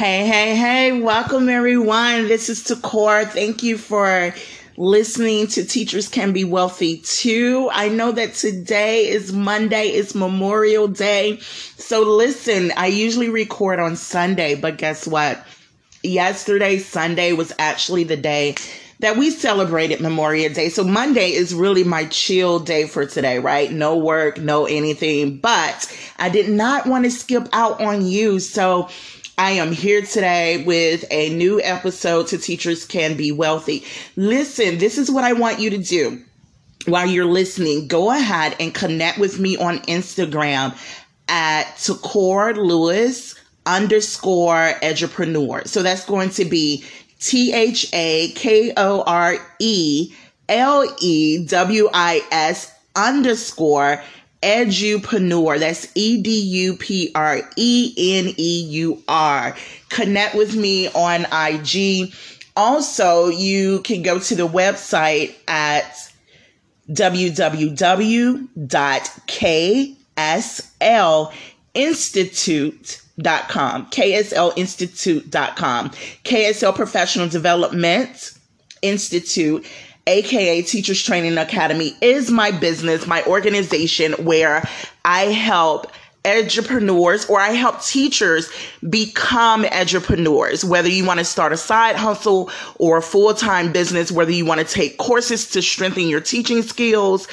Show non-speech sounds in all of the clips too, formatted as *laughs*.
Hey, hey, hey, welcome everyone. This is Thakore. Thank you for listening to Teachers Can Be Wealthy too. I know that today is Monday, it's Memorial Day. So listen, I usually record on Sunday, but guess what? Yesterday, Sunday, was actually the day that we celebrated Memorial Day. So Monday is really my chill day for today, right? No work, no anything, but I did not want to skip out on you. So I am here today with a new episode to Teachers Can Be Wealthy. Listen, this is what I want you to do while you're listening. Go ahead and connect with me on Instagram at Thakore Lewis underscore edupreneur. So that's going to be T H A K O R E L E W I S underscore edupreneur. That's E D U P R E N E U R. Connect with me on IG. Also, you can go to the website at www.kslinstitute.com. KSLinstitute.com. KSL Professional Development Institute aka Teachers Training Academy, is my business, my organization where I help entrepreneurs or I help teachers become entrepreneurs. whether you want to start a side hustle or a full time business, whether you want to take courses to strengthen your teaching skills.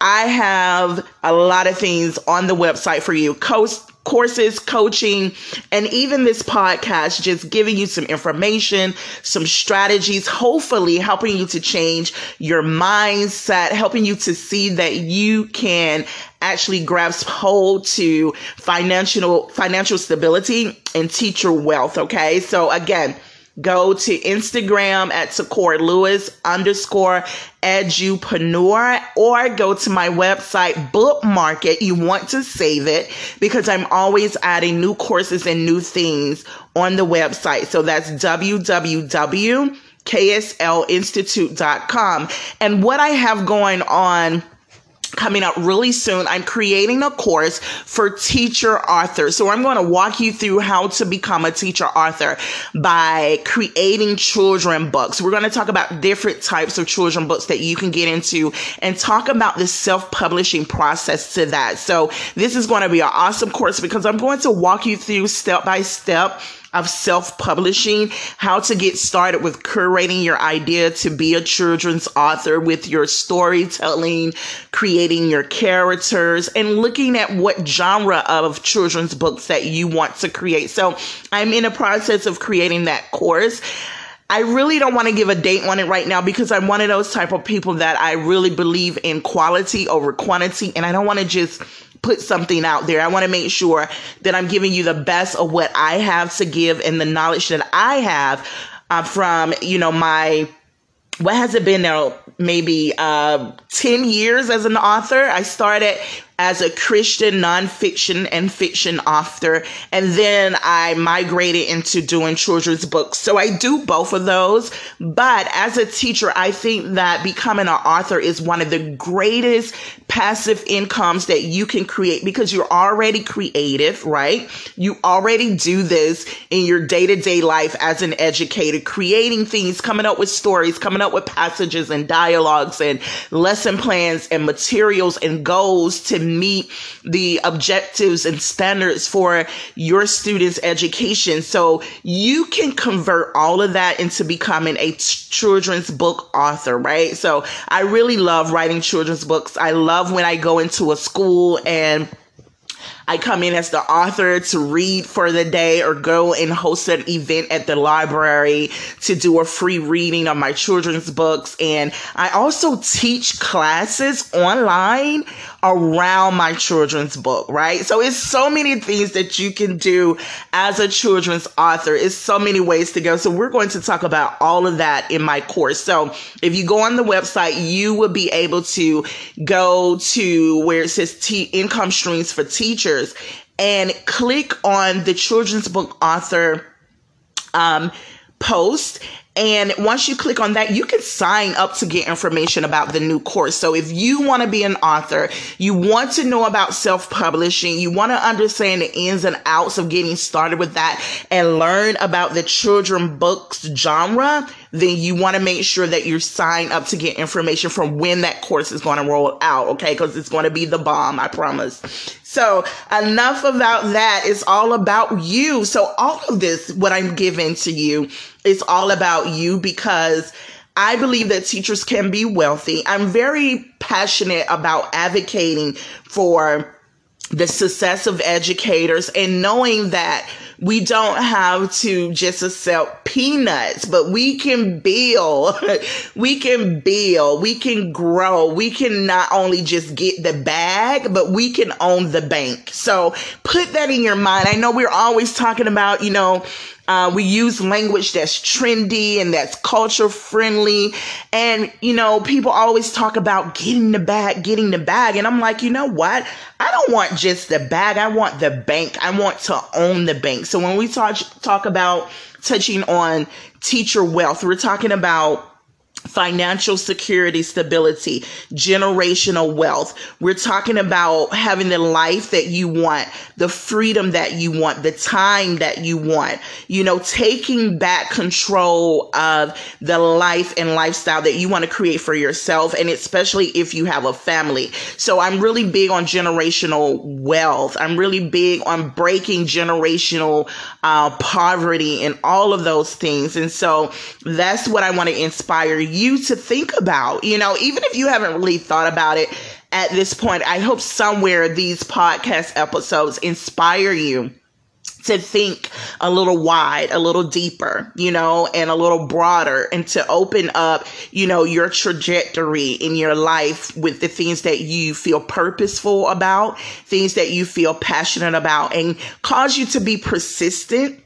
I have a lot of things on the website for you. Coast courses, coaching, and even this podcast, just giving you some information, some strategies, hopefully helping you to change your mindset, helping you to see that you can actually grasp hold to financial financial stability and teacher wealth. Okay. So again, go to Instagram at Thakore Lewis underscore edupreneur or go to my website, bookmark it. You want to save it because I'm always adding new courses and new things on the website. So that's www.kslinstitute.com. And what I have going on coming up really soon. I'm creating a course for teacher authors. So I'm going to walk you through how to become a teacher author by creating children books. We're going to talk about different types of children books that you can get into and talk about the self-publishing process to that. So this is going to be an awesome course because I'm going to walk you through step by step of self publishing, how to get started with curating your idea to be a children's author with your storytelling, creating your characters, and looking at what genre of children's books that you want to create. So I'm in a process of creating that course. I really don't want to give a date on it right now because I'm one of those type of people that I really believe in quality over quantity and I don't want to just put something out there. I want to make sure that I'm giving you the best of what I have to give and the knowledge that I have uh, from, you know, my what has it been now? Maybe uh, 10 years as an author. I started as a Christian nonfiction and fiction author. And then I migrated into doing children's books. So I do both of those. But as a teacher, I think that becoming an author is one of the greatest passive incomes that you can create because you're already creative, right? You already do this in your day to day life as an educator, creating things, coming up with stories, coming up with passages and dialogues and lesson plans and materials and goals to meet the objectives and standards for your students' education. So you can convert all of that into becoming a children's book author, right? So I really love writing children's books. I love when I go into a school and I come in as the author to read for the day or go and host an event at the library to do a free reading of my children's books. And I also teach classes online around my children's book, right? So it's so many things that you can do as a children's author. It's so many ways to go. So we're going to talk about all of that in my course. So if you go on the website, you will be able to go to where it says T- income streams for teachers and click on the children's book author um, post and once you click on that, you can sign up to get information about the new course. So if you want to be an author, you want to know about self publishing, you want to understand the ins and outs of getting started with that and learn about the children books genre, then you want to make sure that you sign up to get information from when that course is going to roll out. Okay. Cause it's going to be the bomb. I promise. So enough about that. It's all about you. So all of this, what I'm giving to you is all about you because I believe that teachers can be wealthy. I'm very passionate about advocating for the success of educators and knowing that we don't have to just accept peanuts, but we can build, *laughs* we can build, we can grow, we can not only just get the bag, but we can own the bank. So put that in your mind. I know we're always talking about, you know, uh, we use language that's trendy and that's culture friendly. And, you know, people always talk about getting the bag, getting the bag. And I'm like, you know what? I don't want just the bag. I want the bank. I want to own the bank. So when we talk, talk about touching on teacher wealth, we're talking about financial security, stability, generational wealth. We're talking about having the life that you want, the freedom that you want, the time that you want, you know, taking back control of the life and lifestyle that you want to create for yourself. And especially if you have a family. So I'm really big on generational wealth. I'm really big on breaking generational uh, poverty and all of those things. And so that's what I want to inspire you to think about. You know, even if you haven't really thought about it at this point, I hope somewhere these podcast episodes inspire you to think a little wide, a little deeper, you know, and a little broader and to open up, you know, your trajectory in your life with the things that you feel purposeful about, things that you feel passionate about and cause you to be persistent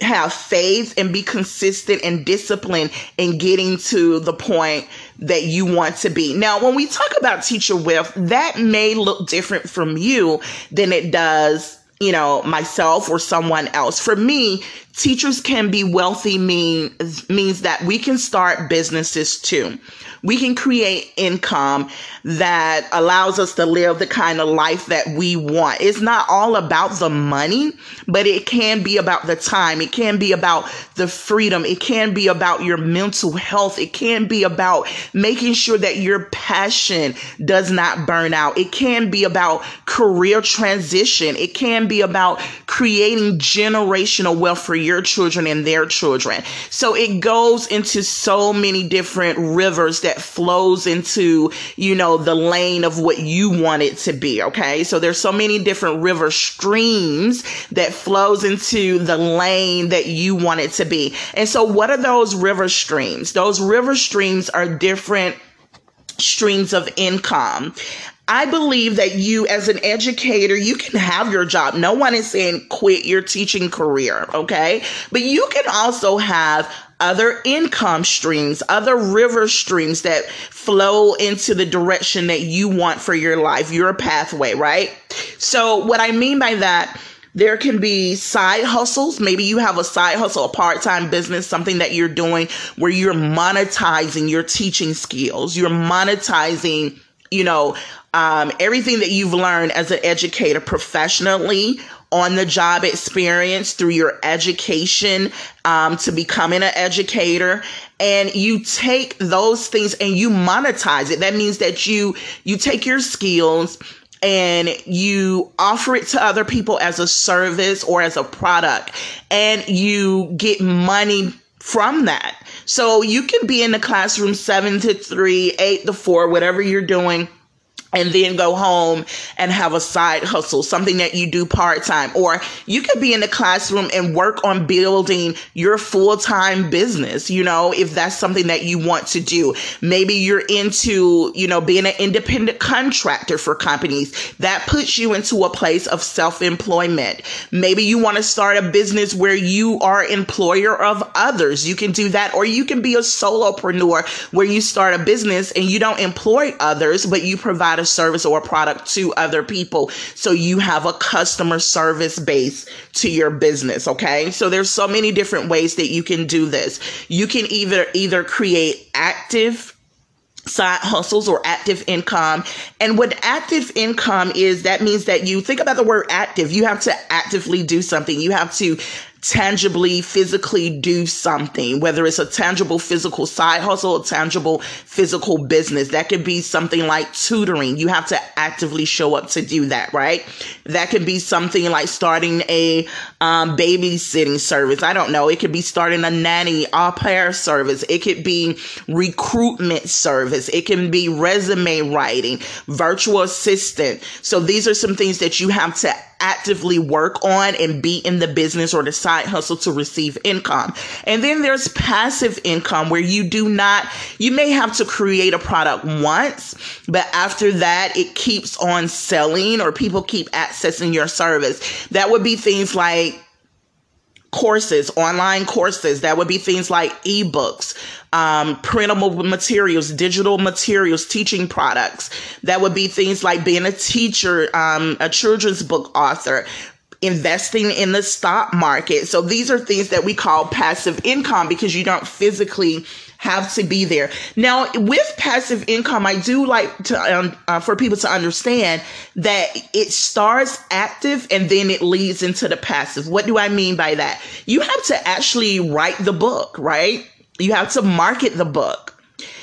have faith and be consistent and disciplined in getting to the point that you want to be. Now, when we talk about teacher wealth, that may look different from you than it does you know, myself or someone else. For me, teachers can be wealthy mean, means that we can start businesses too. We can create income that allows us to live the kind of life that we want. It's not all about the money, but it can be about the time. It can be about the freedom. It can be about your mental health. It can be about making sure that your passion does not burn out. It can be about career transition. It can be about creating generational wealth for your children and their children. So it goes into so many different rivers that flows into, you know, the lane of what you want it to be. Okay. So there's so many different river streams that flows into the lane that you want it to be. And so what are those river streams? Those river streams are different streams of income. I believe that you, as an educator, you can have your job. No one is saying quit your teaching career, okay? But you can also have other income streams, other river streams that flow into the direction that you want for your life, your pathway, right? So, what I mean by that, there can be side hustles. Maybe you have a side hustle, a part time business, something that you're doing where you're monetizing your teaching skills. You're monetizing, you know, um, everything that you've learned as an educator professionally on the job experience through your education um, to becoming an educator. And you take those things and you monetize it. That means that you you take your skills and you offer it to other people as a service or as a product. And you get money from that. So you can be in the classroom 7 to 3 8 to 4 whatever you're doing and then go home and have a side hustle, something that you do part time. Or you could be in the classroom and work on building your full time business, you know, if that's something that you want to do. Maybe you're into, you know, being an independent contractor for companies. That puts you into a place of self employment. Maybe you want to start a business where you are employer of others. You can do that. Or you can be a solopreneur where you start a business and you don't employ others, but you provide a service or a product to other people. So you have a customer service base to your business. Okay. So there's so many different ways that you can do this. You can either, either create active side hustles or active income. And what active income is, that means that you think about the word active, you have to actively do something. You have to tangibly, physically do something, whether it's a tangible physical side hustle, a tangible physical business. That could be something like tutoring. You have to actively show up to do that, right? That could be something like starting a um, babysitting service. I don't know. It could be starting a nanny au pair service. It could be recruitment service. It can be resume writing, virtual assistant. So these are some things that you have to actively work on and be in the business or the side hustle to receive income. And then there's passive income where you do not, you may have to create a product once, but after that, it keeps on selling or people keep accessing your service. That would be things like courses, online courses. That would be things like ebooks, um, printable materials, digital materials, teaching products. That would be things like being a teacher, um, a children's book author, investing in the stock market. So these are things that we call passive income because you don't physically have to be there. Now, with passive income, I do like to um, uh, for people to understand that it starts active and then it leads into the passive. What do I mean by that? You have to actually write the book, right? You have to market the book.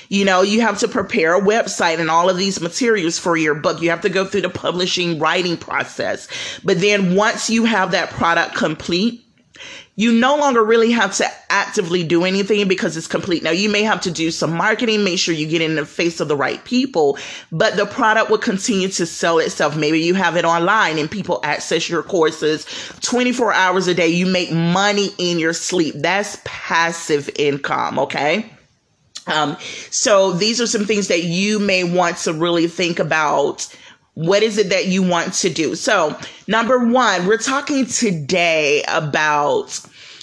You know, you have to prepare a website and all of these materials for your book. You have to go through the publishing writing process. But then once you have that product complete, you no longer really have to actively do anything because it's complete. Now, you may have to do some marketing, make sure you get in the face of the right people, but the product will continue to sell itself. Maybe you have it online and people access your courses 24 hours a day. You make money in your sleep. That's passive income, okay? Um, so these are some things that you may want to really think about what is it that you want to do? So, number one, we're talking today about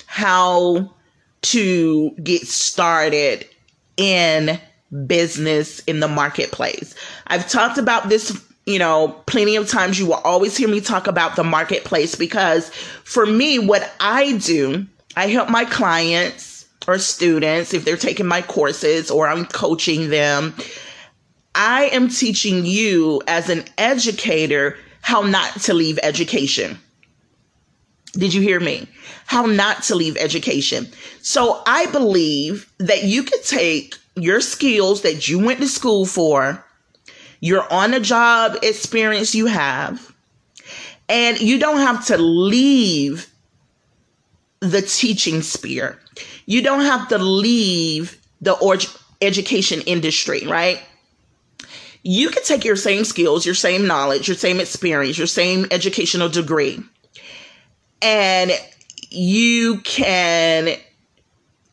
how to get started in business in the marketplace. I've talked about this, you know, plenty of times. You will always hear me talk about the marketplace because for me, what I do, I help my clients or students if they're taking my courses or I'm coaching them I am teaching you as an educator how not to leave education. Did you hear me? How not to leave education. So I believe that you could take your skills that you went to school for, your on the job experience you have, and you don't have to leave the teaching sphere. You don't have to leave the or- education industry, right? You can take your same skills, your same knowledge, your same experience, your same educational degree, and you can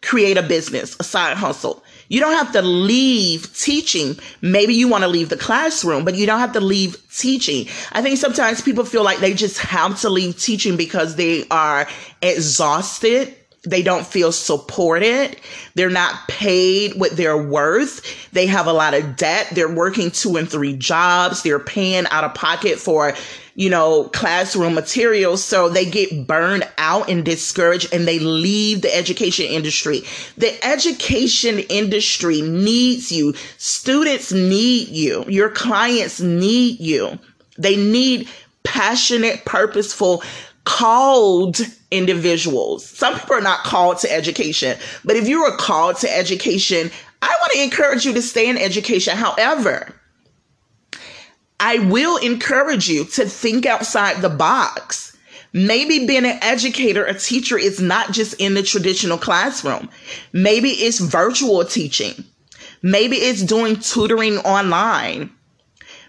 create a business, a side hustle. You don't have to leave teaching. Maybe you want to leave the classroom, but you don't have to leave teaching. I think sometimes people feel like they just have to leave teaching because they are exhausted they don't feel supported. They're not paid what they're worth. They have a lot of debt. They're working two and three jobs. They're paying out of pocket for, you know, classroom materials. So they get burned out and discouraged and they leave the education industry. The education industry needs you. Students need you. Your clients need you. They need passionate, purposeful, called individuals. Some people are not called to education, but if you are called to education, I want to encourage you to stay in education. However, I will encourage you to think outside the box. Maybe being an educator, a teacher is not just in the traditional classroom. Maybe it's virtual teaching. Maybe it's doing tutoring online.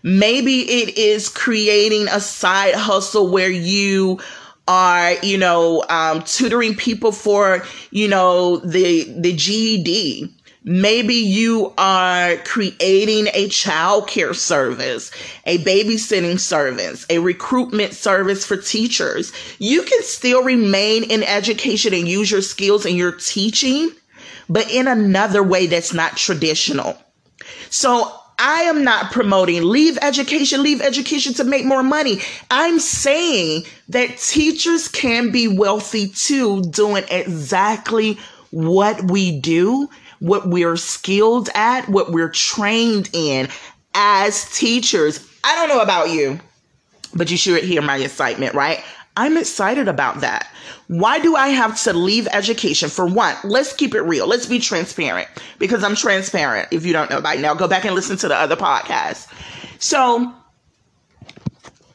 Maybe it is creating a side hustle where you are, you know, um, tutoring people for, you know, the, the GED. Maybe you are creating a child care service, a babysitting service, a recruitment service for teachers. You can still remain in education and use your skills in your teaching, but in another way that's not traditional. So I am not promoting leave education, leave education to make more money. I'm saying that teachers can be wealthy too, doing exactly what we do, what we're skilled at, what we're trained in as teachers. I don't know about you, but you should hear my excitement, right? I'm excited about that. Why do I have to leave education? For one, let's keep it real. Let's be transparent because I'm transparent. If you don't know by now, go back and listen to the other podcast. So,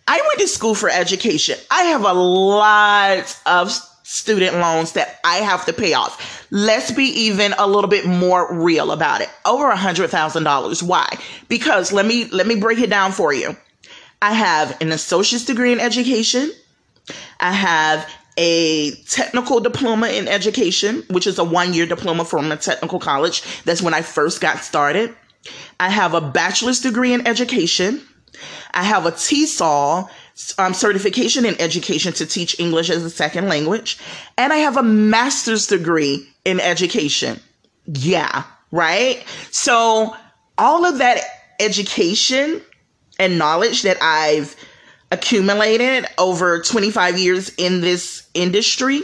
I went to school for education. I have a lot of student loans that I have to pay off. Let's be even a little bit more real about it. Over a hundred thousand dollars. Why? Because let me let me break it down for you. I have an associate's degree in education. I have a technical diploma in education, which is a one year diploma from a technical college. That's when I first got started. I have a bachelor's degree in education. I have a TESOL um, certification in education to teach English as a second language. And I have a master's degree in education. Yeah, right? So, all of that education and knowledge that I've accumulated over 25 years in this industry.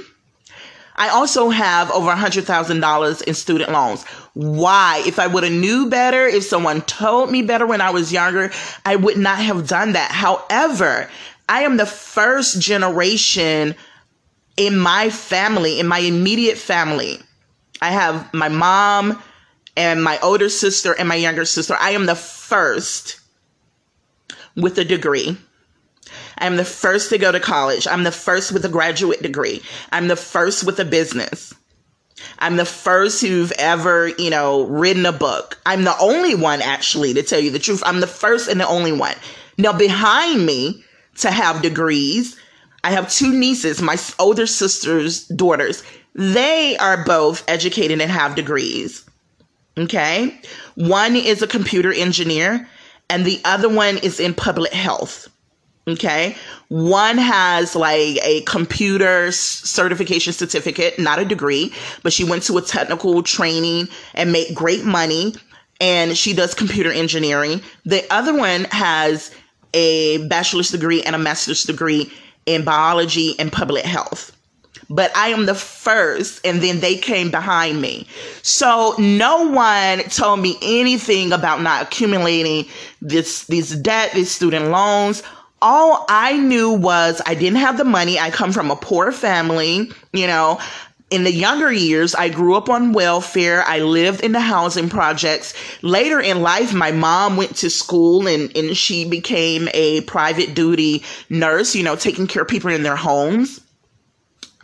I also have over $100,000 in student loans. Why? If I would have knew better, if someone told me better when I was younger, I would not have done that. However, I am the first generation in my family, in my immediate family. I have my mom and my older sister and my younger sister. I am the first with a degree. I'm the first to go to college. I'm the first with a graduate degree. I'm the first with a business. I'm the first who've ever, you know, written a book. I'm the only one, actually, to tell you the truth. I'm the first and the only one. Now, behind me to have degrees, I have two nieces, my older sister's daughters. They are both educated and have degrees. Okay. One is a computer engineer, and the other one is in public health. Okay. One has like a computer certification certificate, not a degree, but she went to a technical training and made great money and she does computer engineering. The other one has a bachelor's degree and a master's degree in biology and public health. But I am the first, and then they came behind me. So no one told me anything about not accumulating this this debt, these student loans all I knew was I didn't have the money. I come from a poor family, you know. In the younger years, I grew up on welfare. I lived in the housing projects. Later in life, my mom went to school and, and she became a private duty nurse, you know, taking care of people in their homes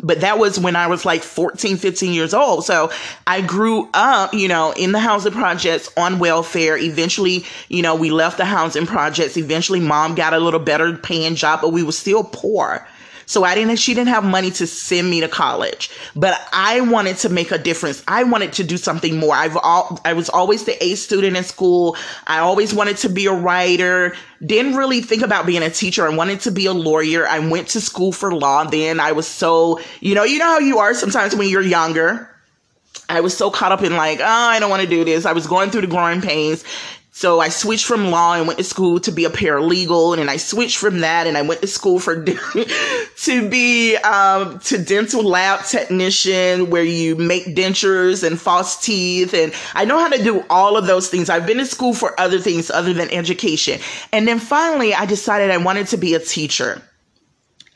but that was when I was like 14, 15 years old. So I grew up, you know, in the housing projects on welfare. Eventually, you know, we left the housing projects. Eventually, mom got a little better paying job, but we were still poor. So I didn't, she didn't have money to send me to college, but I wanted to make a difference. I wanted to do something more. I've all, I was always the A student in school. I always wanted to be a writer. Didn't really think about being a teacher. I wanted to be a lawyer. I went to school for law. Then I was so, you know, you know how you are sometimes when you're younger. I was so caught up in like, oh, I don't want to do this. I was going through the growing pains. So I switched from law and went to school to be a paralegal, and then I switched from that and I went to school for *laughs* to be um, to dental lab technician, where you make dentures and false teeth, and I know how to do all of those things. I've been in school for other things other than education, and then finally I decided I wanted to be a teacher,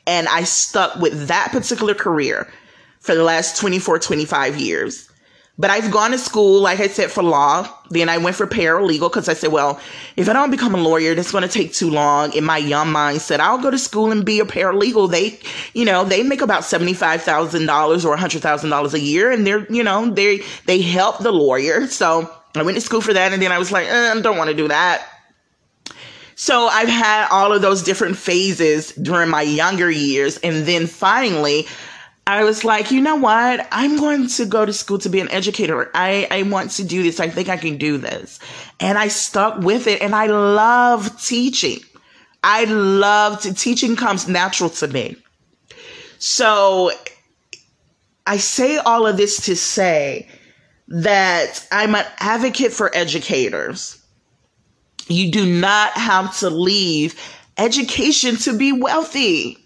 and I stuck with that particular career for the last 24, 25 years. But I've gone to school, like I said, for law. Then I went for paralegal because I said, well, if I don't become a lawyer, that's going to take too long. In my young mind I'll go to school and be a paralegal. They, you know, they make about $75,000 or $100,000 a year. And they're, you know, they, they help the lawyer. So I went to school for that. And then I was like, eh, I don't want to do that. So I've had all of those different phases during my younger years. And then finally, I was like, you know what? I'm going to go to school to be an educator. I, I want to do this. I think I can do this. And I stuck with it and I love teaching. I love to, teaching comes natural to me. So I say all of this to say that I'm an advocate for educators. You do not have to leave education to be wealthy.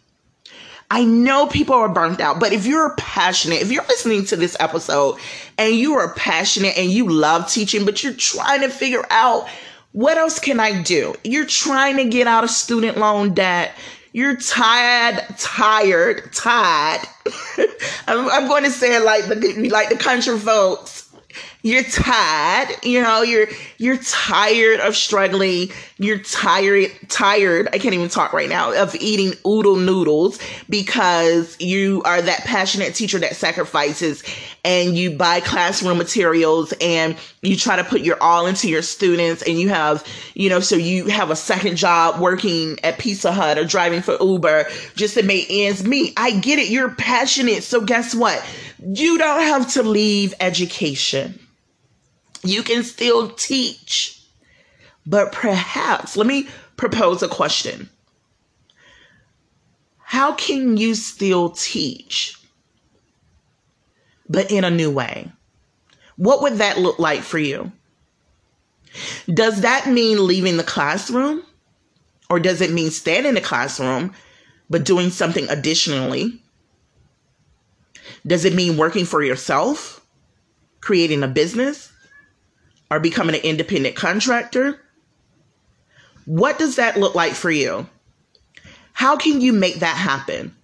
I know people are burnt out, but if you're passionate, if you're listening to this episode and you are passionate and you love teaching, but you're trying to figure out what else can I do? You're trying to get out of student loan debt. You're tired, tired, tired. *laughs* I'm, I'm, going to say it like the like the country folks you're tired you know you're you're tired of struggling you're tired tired i can't even talk right now of eating oodle noodles because you are that passionate teacher that sacrifices and you buy classroom materials and you try to put your all into your students and you have you know so you have a second job working at pizza hut or driving for uber just to make ends meet. I get it. You're passionate. So guess what? You don't have to leave education. You can still teach. But perhaps, let me propose a question. How can you still teach, but in a new way? What would that look like for you? Does that mean leaving the classroom? Or does it mean staying in the classroom, but doing something additionally? Does it mean working for yourself, creating a business? or becoming an independent contractor? What does that look like for you? How can you make that happen?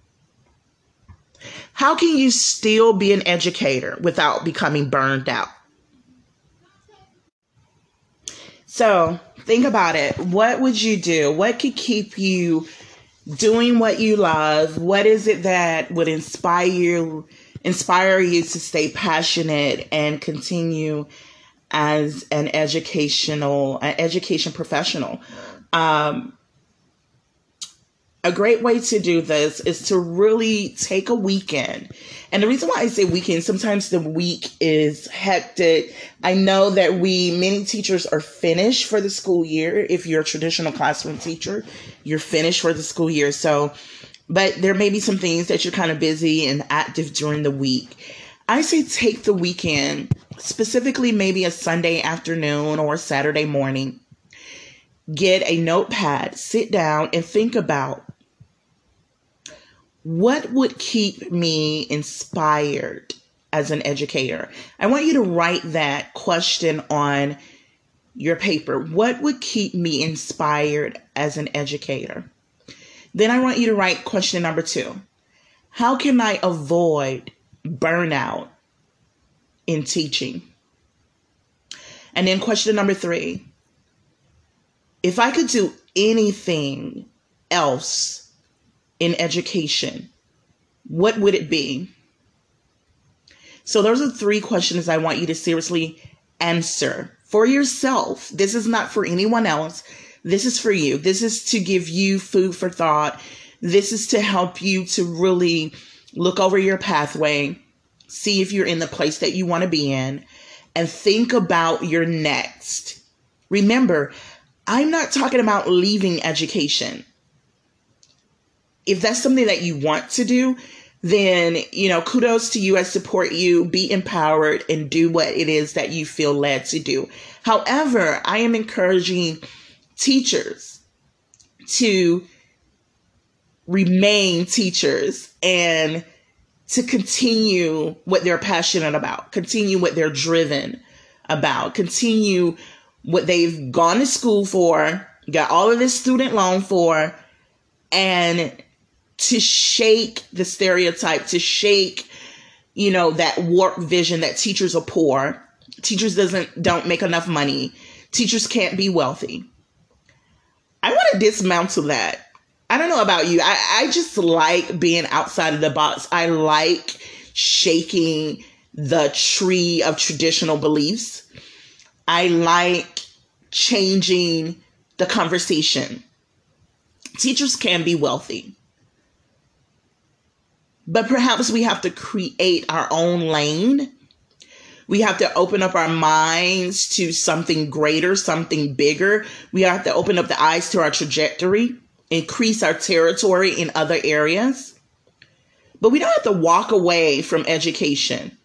How can you still be an educator without becoming burned out? So, think about it. What would you do? What could keep you doing what you love? What is it that would inspire you inspire you to stay passionate and continue as an educational an education professional. Um, a great way to do this is to really take a weekend. And the reason why I say weekend, sometimes the week is hectic. I know that we, many teachers are finished for the school year. If you're a traditional classroom teacher, you're finished for the school year. So, but there may be some things that you're kind of busy and active during the week. I say take the weekend, specifically maybe a Sunday afternoon or Saturday morning. Get a notepad, sit down, and think about what would keep me inspired as an educator. I want you to write that question on your paper. What would keep me inspired as an educator? Then I want you to write question number two How can I avoid burnout in teaching? And then question number three if I could do anything else in education, what would it be? So, those are three questions I want you to seriously answer for yourself. This is not for anyone else. This is for you. This is to give you food for thought. This is to help you to really look over your pathway, see if you're in the place that you want to be in, and think about your next. Remember, I'm not talking about leaving education. If that's something that you want to do, then, you know, kudos to you. I support you. Be empowered and do what it is that you feel led to do. However, I am encouraging teachers to remain teachers and to continue what they're passionate about, continue what they're driven about, continue what they've gone to school for, got all of this student loan for, and to shake the stereotype, to shake, you know, that warped vision that teachers are poor, teachers doesn't don't make enough money, teachers can't be wealthy. I want to dismantle that. I don't know about you. I, I just like being outside of the box. I like shaking the tree of traditional beliefs. I like changing the conversation. Teachers can be wealthy, but perhaps we have to create our own lane. We have to open up our minds to something greater, something bigger. We have to open up the eyes to our trajectory increase our territory in other areas. But we don't have to walk away from education.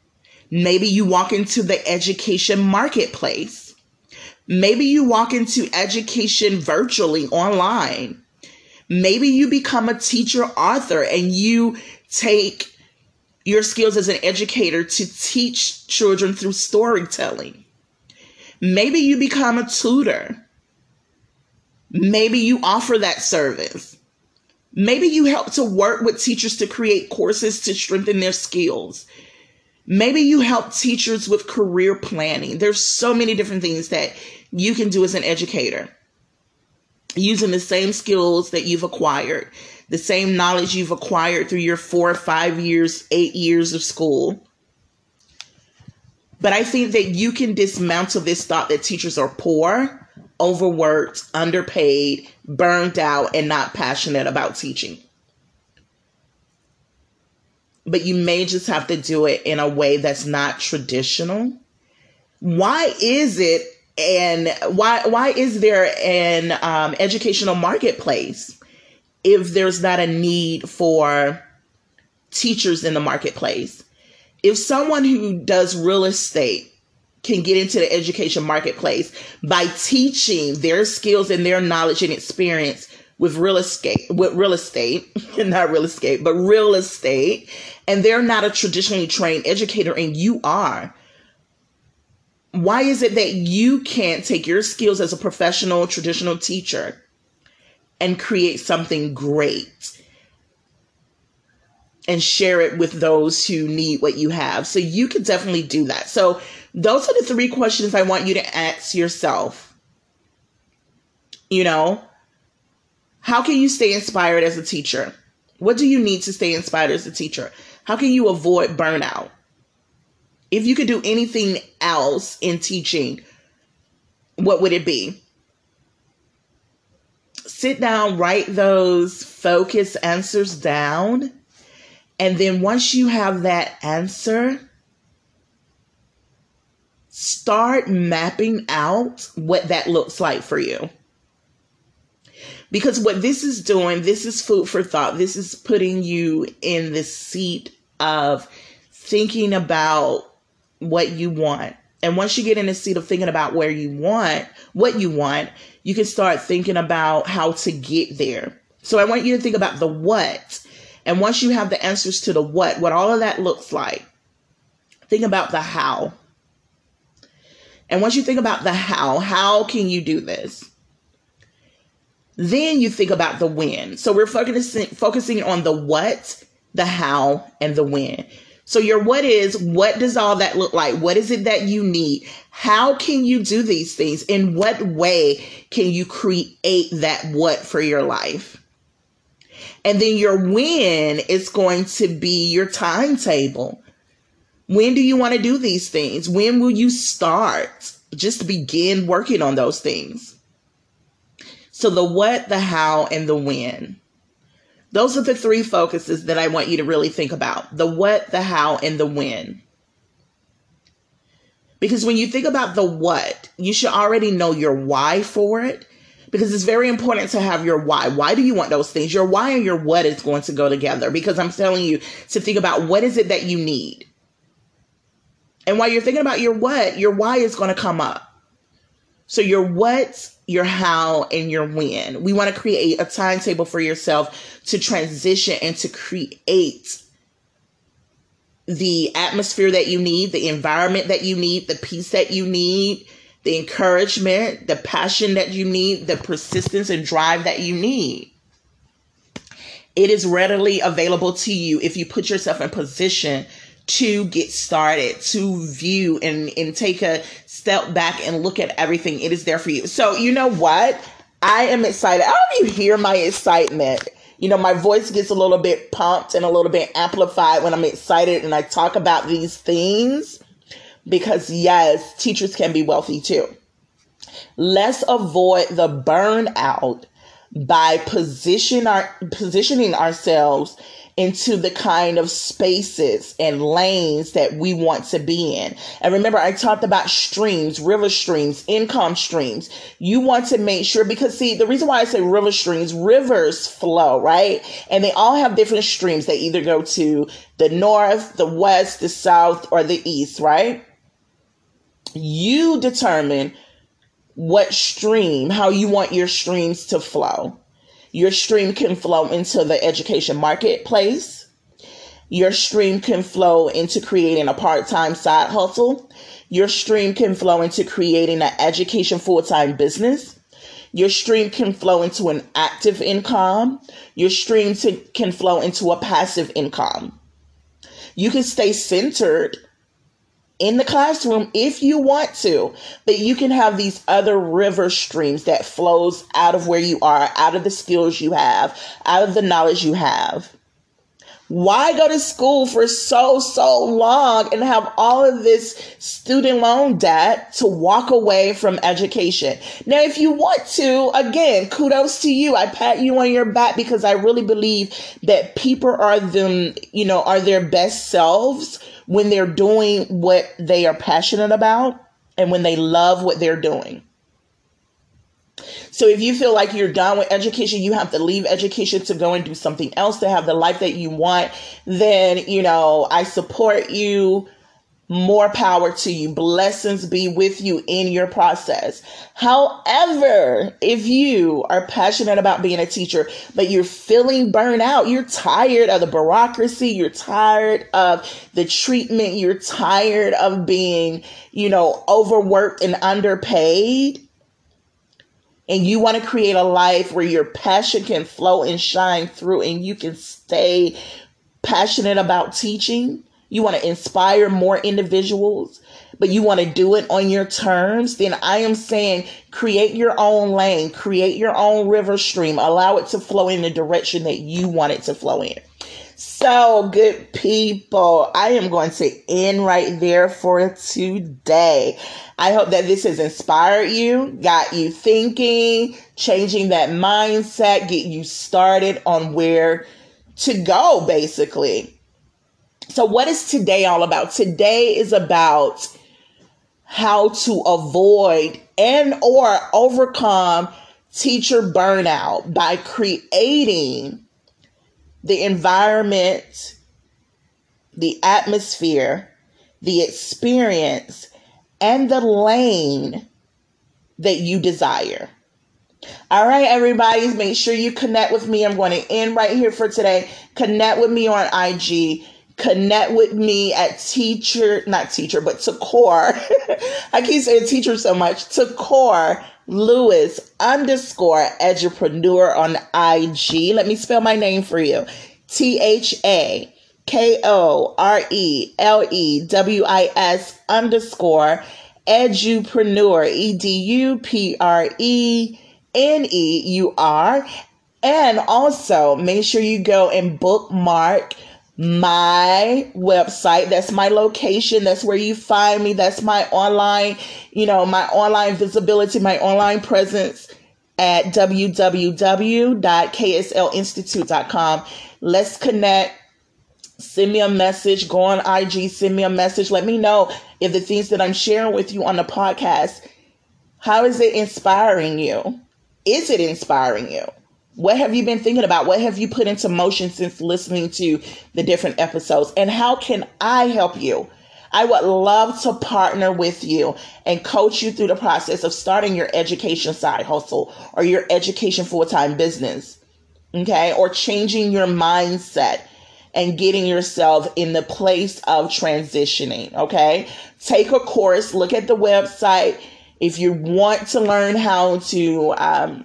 Maybe you walk into the education marketplace. Maybe you walk into education virtually online. Maybe you become a teacher author and you take your skills as an educator to teach children through storytelling. Maybe you become a tutor. Maybe you offer that service. Maybe you help to work with teachers to create courses to strengthen their skills. Maybe you help teachers with career planning. There's so many different things that you can do as an educator using the same skills that you've acquired, the same knowledge you've acquired through your four five years, eight years of school. But I think that you can dismantle this thought that teachers are poor overworked, underpaid, burned out, and not passionate about teaching. But you may just have to do it in a way that's not traditional. Why is it and why why is there an um, educational marketplace if there's not a need for teachers in the marketplace? If someone who does real estate can get into the education marketplace by teaching their skills and their knowledge and experience with real estate with real estate *laughs* not real estate but real estate. And they're not a traditionally trained educator and you are. Why is it that you can't take your skills as a professional traditional teacher and create something great and share it with those who need what you have? So you can definitely do that. So those are the three questions I want you to ask yourself. You know, how can you stay inspired as a teacher? What do you need to stay inspired as a teacher? How can you avoid burnout? If you could do anything else in teaching, what would it be? Sit down, write those focus answers down. And then once you have that answer, start mapping out what that looks like for you. Because what this is doing, this is food for thought. This is putting you in the seat of thinking about what you want. And once you get in the seat of thinking about where you want, what you want, you can start thinking about how to get there. So I want you to think about the what. And once you have the answers to the what, what all of that looks like, think about the how. And once you think about the how, how can you do this? Then you think about the when. So we're focusing focusing on the what, the how, and the when. So your what is, what does all that look like? What is it that you need? How can you do these things? In what way can you create that what for your life? And then your when is going to be your timetable. When do you want to do these things? When will you start? Just begin working on those things. So, the what, the how, and the when. Those are the three focuses that I want you to really think about the what, the how, and the when. Because when you think about the what, you should already know your why for it. Because it's very important to have your why. Why do you want those things? Your why and your what is going to go together. Because I'm telling you to think about what is it that you need. And while you're thinking about your what, your why is going to come up. So your what, your how, and your when. We want to create a timetable for yourself to transition and to create the atmosphere that you need, the environment that you need, the peace that you need, the encouragement, the passion that you need, the persistence and drive that you need. It is readily available to you if you put yourself in position to get started, to view and, and take a step back and look at everything. It is there for you. So, you know what? I am excited. I hope you hear my excitement. You know, my voice gets a little bit pumped and a little bit amplified when I'm excited and I talk about these things because, yes, teachers can be wealthy too. Let's avoid the burnout by position our, positioning ourselves into the kind of spaces and lanes that we want to be in. And remember, I talked about streams, river streams, income streams. You want to make sure, because see, the reason why I say river streams, rivers flow, right? And they all have different streams. They either go to the north, the west, the south, or the east, right? You determine what stream, how you want your streams to flow. Your stream can flow into the education marketplace. Your stream can flow into creating a part time side hustle. Your stream can flow into creating an education full time business. Your stream can flow into an active income. Your stream to, can flow into a passive income. You can stay centered in the classroom if you want to but you can have these other river streams that flows out of where you are out of the skills you have out of the knowledge you have. Why go to school for so so long and have all of this student loan debt to walk away from education? Now if you want to again kudos to you. I pat you on your back because i really believe that people are them you know are their best selves when they're doing what they are passionate about and when they love what they're doing. So if you feel like you're done with education, you have to leave education to go and do something else to have the life that you want, then, you know, I support you more power to you. Blessings be with you in your process. However, if you are passionate about being a teacher, but you're feeling burnout, you're tired of the bureaucracy, you're tired of the treatment, you're tired of being, you know, overworked and underpaid, and you want to create a life where your passion can flow and shine through and you can stay passionate about teaching you want to inspire more individuals, but you want to do it on your terms, then I am saying create your own lane, create your own river stream, allow it to flow in the direction that you want it to flow in. So, good people, I am going to end right there for today. I hope that this has inspired you, got you thinking, changing that mindset, get you started on where to go, basically. So, what is today all about? Today is about how to avoid and or overcome teacher burnout by creating the environment, the atmosphere, the experience, and the lane that you desire. All right, everybody, make sure you connect with me. I'm going to end right here for today. Connect with me on IG connect with me at teacher, not teacher, but Thakore. *laughs* I keep saying teacher so much. Thakore Lewis underscore edupreneur on IG. Let me spell my name for you. T H A K O R E L E W I S underscore edupreneur. E D U P R E N E U R. And also make sure you go and bookmark my website. That's my location. That's where you find me. That's my online, you know, my online visibility, my online presence at www.kslinstitute.com. Let's connect. Send me a message. Go on IG. Send me a message. Let me know if the things that I'm sharing with you on the podcast, how is it inspiring you? Is it inspiring you? What have you been thinking about? What have you put into motion since listening to the different episodes? And how can I help you? I would love to partner with you and coach you through the process of starting your education side hustle or your education full time business. Okay. Or changing your mindset and getting yourself in the place of transitioning. Okay. Take a course, look at the website. If you want to learn how to, um,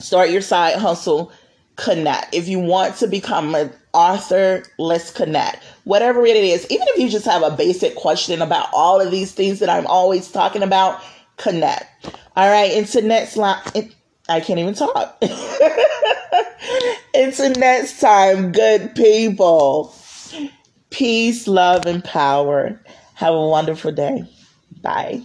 start your side hustle, connect. If you want to become an author, let's connect. Whatever it is, even if you just have a basic question about all of these things that I'm always talking about, connect. All right, into next line. I can't even talk. *laughs* Until next time, good people. Peace, love, and power. Have a wonderful day. Bye.